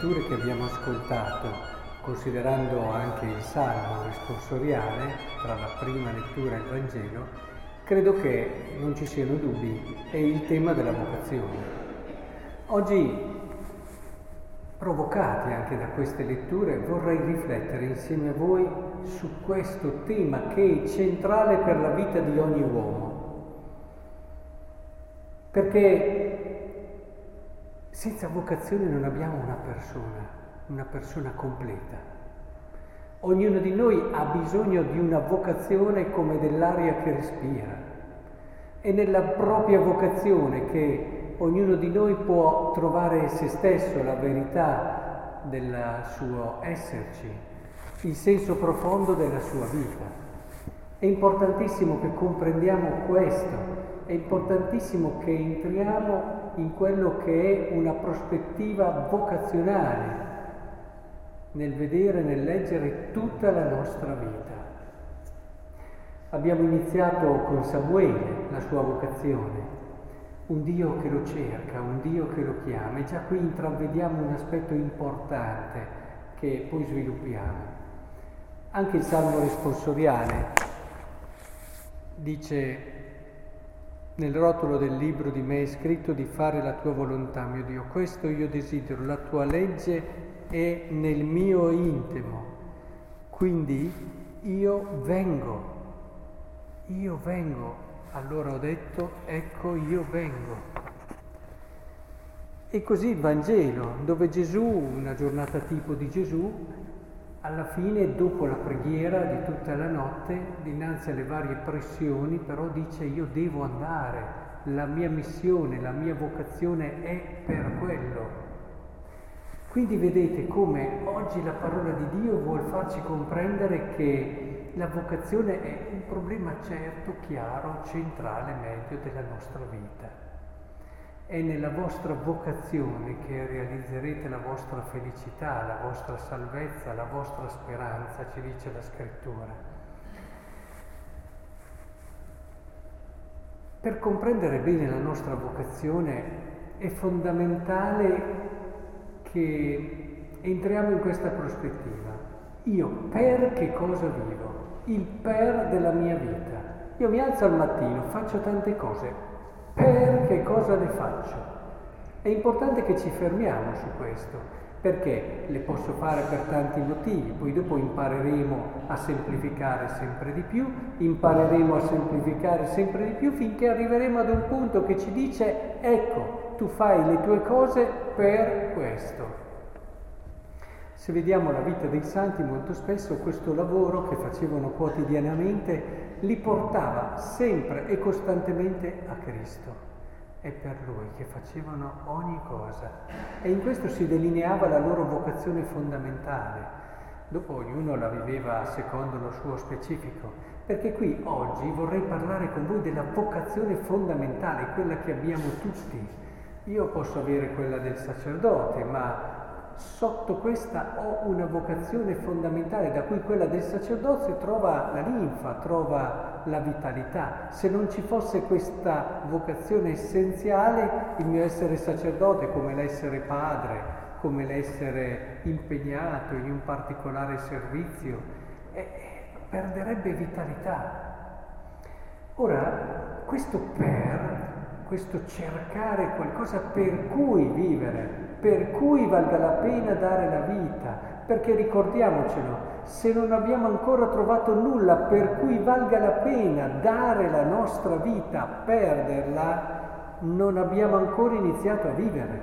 letture che abbiamo ascoltato, considerando anche il salmo responsoriale tra la prima lettura e il Vangelo, credo che non ci siano dubbi, è il tema della vocazione. Oggi Provocati anche da queste letture, vorrei riflettere insieme a voi su questo tema che è centrale per la vita di ogni uomo. Perché senza vocazione non abbiamo una persona, una persona completa. Ognuno di noi ha bisogno di una vocazione come dell'aria che respira. È nella propria vocazione che ognuno di noi può trovare se stesso, la verità del suo esserci, il senso profondo della sua vita. È importantissimo che comprendiamo questo, è importantissimo che entriamo in quello che è una prospettiva vocazionale nel vedere, nel leggere tutta la nostra vita. Abbiamo iniziato con Samuele la sua vocazione, un Dio che lo cerca, un Dio che lo chiama e già qui intravediamo un aspetto importante che poi sviluppiamo. Anche il Salmo responsoriale dice nel rotolo del libro di me è scritto di fare la tua volontà, mio Dio, questo io desidero, la tua legge è nel mio intimo, quindi io vengo, io vengo. Allora ho detto, ecco io vengo. E così il Vangelo, dove Gesù, una giornata tipo di Gesù, alla fine, dopo la preghiera di tutta la notte, dinanzi alle varie pressioni, però dice io devo andare, la mia missione, la mia vocazione è per quello. Quindi vedete come oggi la parola di Dio vuol farci comprendere che la vocazione è un problema certo, chiaro, centrale, medio della nostra vita. È nella vostra vocazione che realizzerete la vostra felicità, la vostra salvezza, la vostra speranza, ci dice la scrittura. Per comprendere bene la nostra vocazione è fondamentale che entriamo in questa prospettiva. Io per che cosa vivo? il per della mia vita. Io mi alzo al mattino, faccio tante cose, per che cosa le faccio? È importante che ci fermiamo su questo, perché le posso fare per tanti motivi, poi dopo impareremo a semplificare sempre di più, impareremo a semplificare sempre di più finché arriveremo ad un punto che ci dice ecco, tu fai le tue cose per questo. Se vediamo la vita dei santi, molto spesso questo lavoro che facevano quotidianamente li portava sempre e costantemente a Cristo. È per Lui che facevano ogni cosa. E in questo si delineava la loro vocazione fondamentale. Dopo ognuno la viveva secondo lo suo specifico. Perché qui oggi vorrei parlare con voi della vocazione fondamentale, quella che abbiamo tutti. Io posso avere quella del sacerdote, ma sotto questa ho una vocazione fondamentale da cui quella del sacerdozio trova la linfa, trova la vitalità. Se non ci fosse questa vocazione essenziale, il mio essere sacerdote, come l'essere padre, come l'essere impegnato in un particolare servizio, eh, perderebbe vitalità. Ora, questo per, questo cercare qualcosa per cui vivere, per cui valga la pena dare la vita, perché ricordiamocelo, se non abbiamo ancora trovato nulla per cui valga la pena dare la nostra vita, perderla, non abbiamo ancora iniziato a vivere,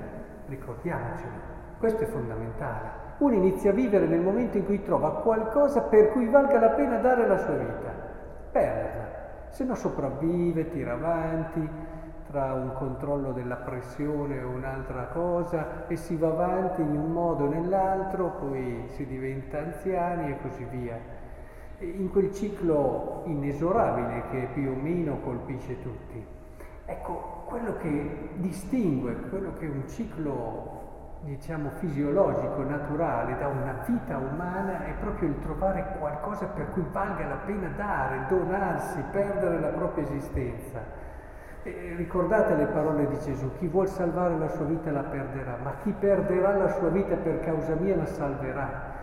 ricordiamocelo, questo è fondamentale. Uno inizia a vivere nel momento in cui trova qualcosa per cui valga la pena dare la sua vita, perderla, se no sopravvive, tira avanti, tra un controllo della pressione o un'altra cosa e si va avanti in un modo o nell'altro, poi si diventa anziani e così via. In quel ciclo inesorabile che più o meno colpisce tutti. Ecco, quello che distingue, quello che è un ciclo diciamo fisiologico, naturale, da una vita umana è proprio il trovare qualcosa per cui valga la pena dare, donarsi, perdere la propria esistenza Ricordate le parole di Gesù, chi vuol salvare la sua vita la perderà, ma chi perderà la sua vita per causa mia la salverà.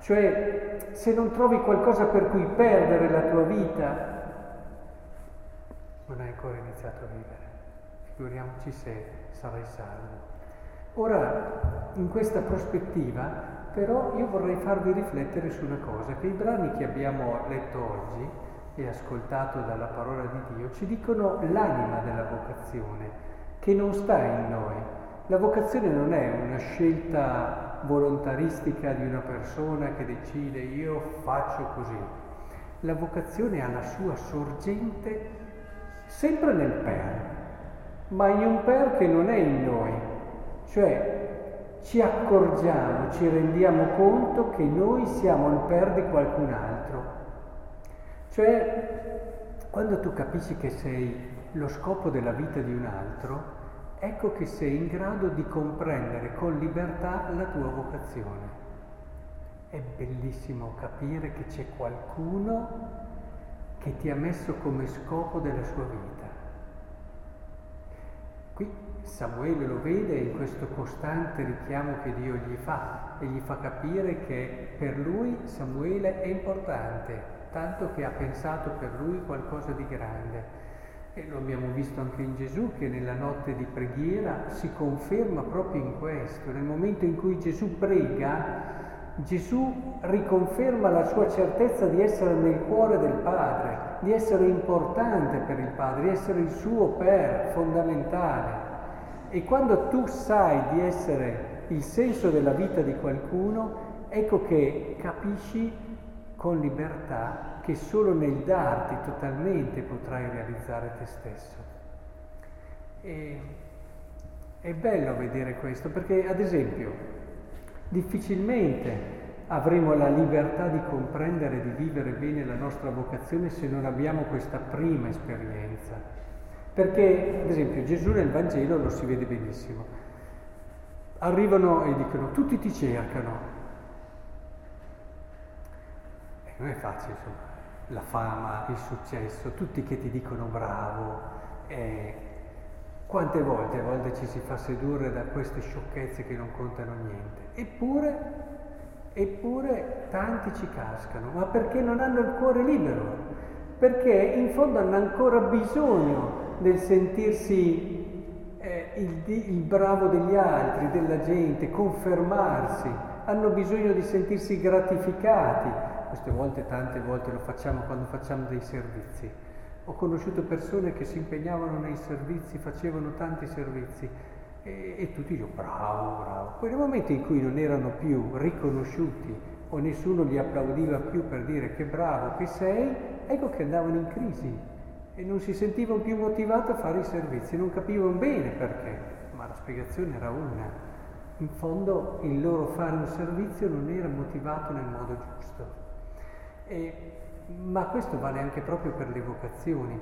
Cioè, se non trovi qualcosa per cui perdere la tua vita, non hai ancora iniziato a vivere. Figuriamoci se sarai salvo. Ora, in questa prospettiva, però, io vorrei farvi riflettere su una cosa, che i brani che abbiamo letto oggi e ascoltato dalla parola di Dio ci dicono l'anima della vocazione, che non sta in noi. La vocazione non è una scelta volontaristica di una persona che decide io faccio così. La vocazione ha la sua sorgente sempre nel per, ma in un per che non è in noi, cioè ci accorgiamo, ci rendiamo conto che noi siamo il per di qualcun altro. Cioè, quando tu capisci che sei lo scopo della vita di un altro, ecco che sei in grado di comprendere con libertà la tua vocazione. È bellissimo capire che c'è qualcuno che ti ha messo come scopo della sua vita. Qui Samuele lo vede in questo costante richiamo che Dio gli fa e gli fa capire che per lui Samuele è importante, tanto che ha pensato per lui qualcosa di grande. E lo abbiamo visto anche in Gesù che nella notte di preghiera si conferma proprio in questo. Nel momento in cui Gesù prega, Gesù riconferma la sua certezza di essere nel cuore del Padre, di essere importante per il Padre, di essere il suo per fondamentale. E quando tu sai di essere il senso della vita di qualcuno, ecco che capisci con libertà che solo nel darti totalmente potrai realizzare te stesso. E è bello vedere questo perché, ad esempio, difficilmente avremo la libertà di comprendere e di vivere bene la nostra vocazione se non abbiamo questa prima esperienza. Perché, ad esempio, Gesù nel Vangelo lo si vede benissimo. Arrivano e dicono, tutti ti cercano. E non è facile, insomma, la fama, il successo, tutti che ti dicono bravo. E quante volte, a volte ci si fa sedurre da queste sciocchezze che non contano niente. Eppure, eppure tanti ci cascano, ma perché non hanno il cuore libero? Perché in fondo hanno ancora bisogno nel sentirsi eh, il, il bravo degli altri, della gente, confermarsi, hanno bisogno di sentirsi gratificati. Queste volte, tante volte lo facciamo quando facciamo dei servizi. Ho conosciuto persone che si impegnavano nei servizi, facevano tanti servizi e, e tutti dicono bravo, bravo. Poi nel momento in cui non erano più riconosciuti o nessuno li applaudiva più per dire che bravo che sei, ecco che andavano in crisi e non si sentivano più motivati a fare i servizi, non capivano bene perché, ma la spiegazione era una. In fondo il loro fare un servizio non era motivato nel modo giusto. E, ma questo vale anche proprio per le vocazioni.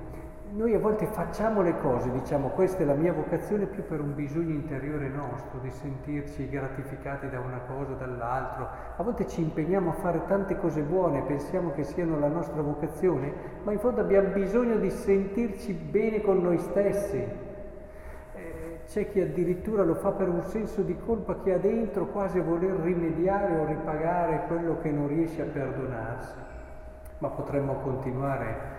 Noi a volte facciamo le cose, diciamo questa è la mia vocazione più per un bisogno interiore nostro, di sentirci gratificati da una cosa o dall'altro. A volte ci impegniamo a fare tante cose buone, pensiamo che siano la nostra vocazione, ma in fondo abbiamo bisogno di sentirci bene con noi stessi. Eh, c'è chi addirittura lo fa per un senso di colpa che ha dentro, quasi a voler rimediare o ripagare quello che non riesce a perdonarsi. Ma potremmo continuare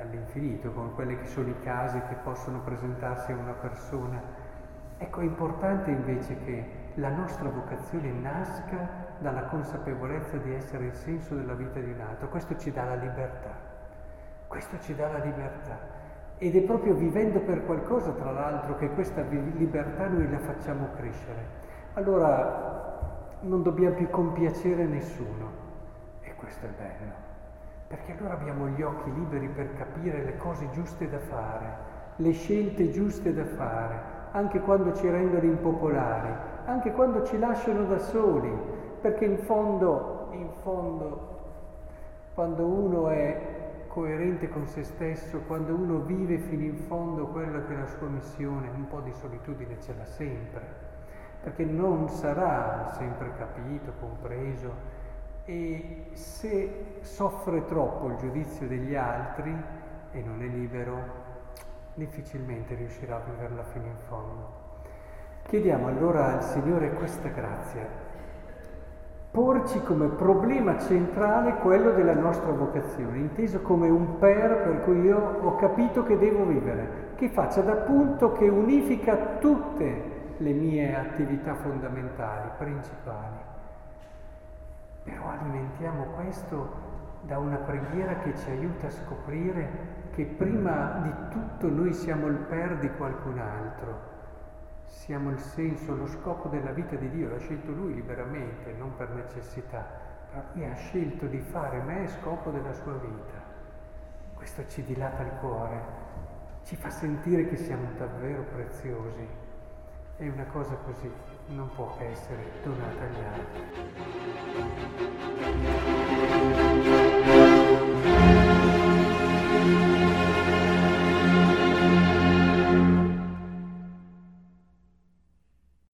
all'infinito, con quelli che sono i casi che possono presentarsi a una persona. Ecco, è importante invece che la nostra vocazione nasca dalla consapevolezza di essere il senso della vita di un altro. Questo ci dà la libertà. Questo ci dà la libertà. Ed è proprio vivendo per qualcosa, tra l'altro, che questa libertà noi la facciamo crescere. Allora non dobbiamo più compiacere nessuno. E questo è bello perché allora abbiamo gli occhi liberi per capire le cose giuste da fare, le scelte giuste da fare, anche quando ci rendono impopolari, anche quando ci lasciano da soli, perché in fondo, in fondo, quando uno è coerente con se stesso, quando uno vive fino in fondo quella che è la sua missione, un po' di solitudine ce l'ha sempre, perché non sarà sempre capito, compreso, e se soffre troppo il giudizio degli altri e non è libero, difficilmente riuscirà a viverla fino in fondo. Chiediamo allora al Signore questa grazia, porci come problema centrale quello della nostra vocazione, inteso come un per per cui io ho capito che devo vivere, che faccia da punto che unifica tutte le mie attività fondamentali, principali. Però alimentiamo questo da una preghiera che ci aiuta a scoprire che prima di tutto noi siamo il per di qualcun altro, siamo il senso, lo scopo della vita di Dio, l'ha scelto Lui liberamente, non per necessità, però Lui ha scelto di fare me scopo della sua vita. Questo ci dilata il cuore, ci fa sentire che siamo davvero preziosi. E una cosa così non può che essere donata agli altri.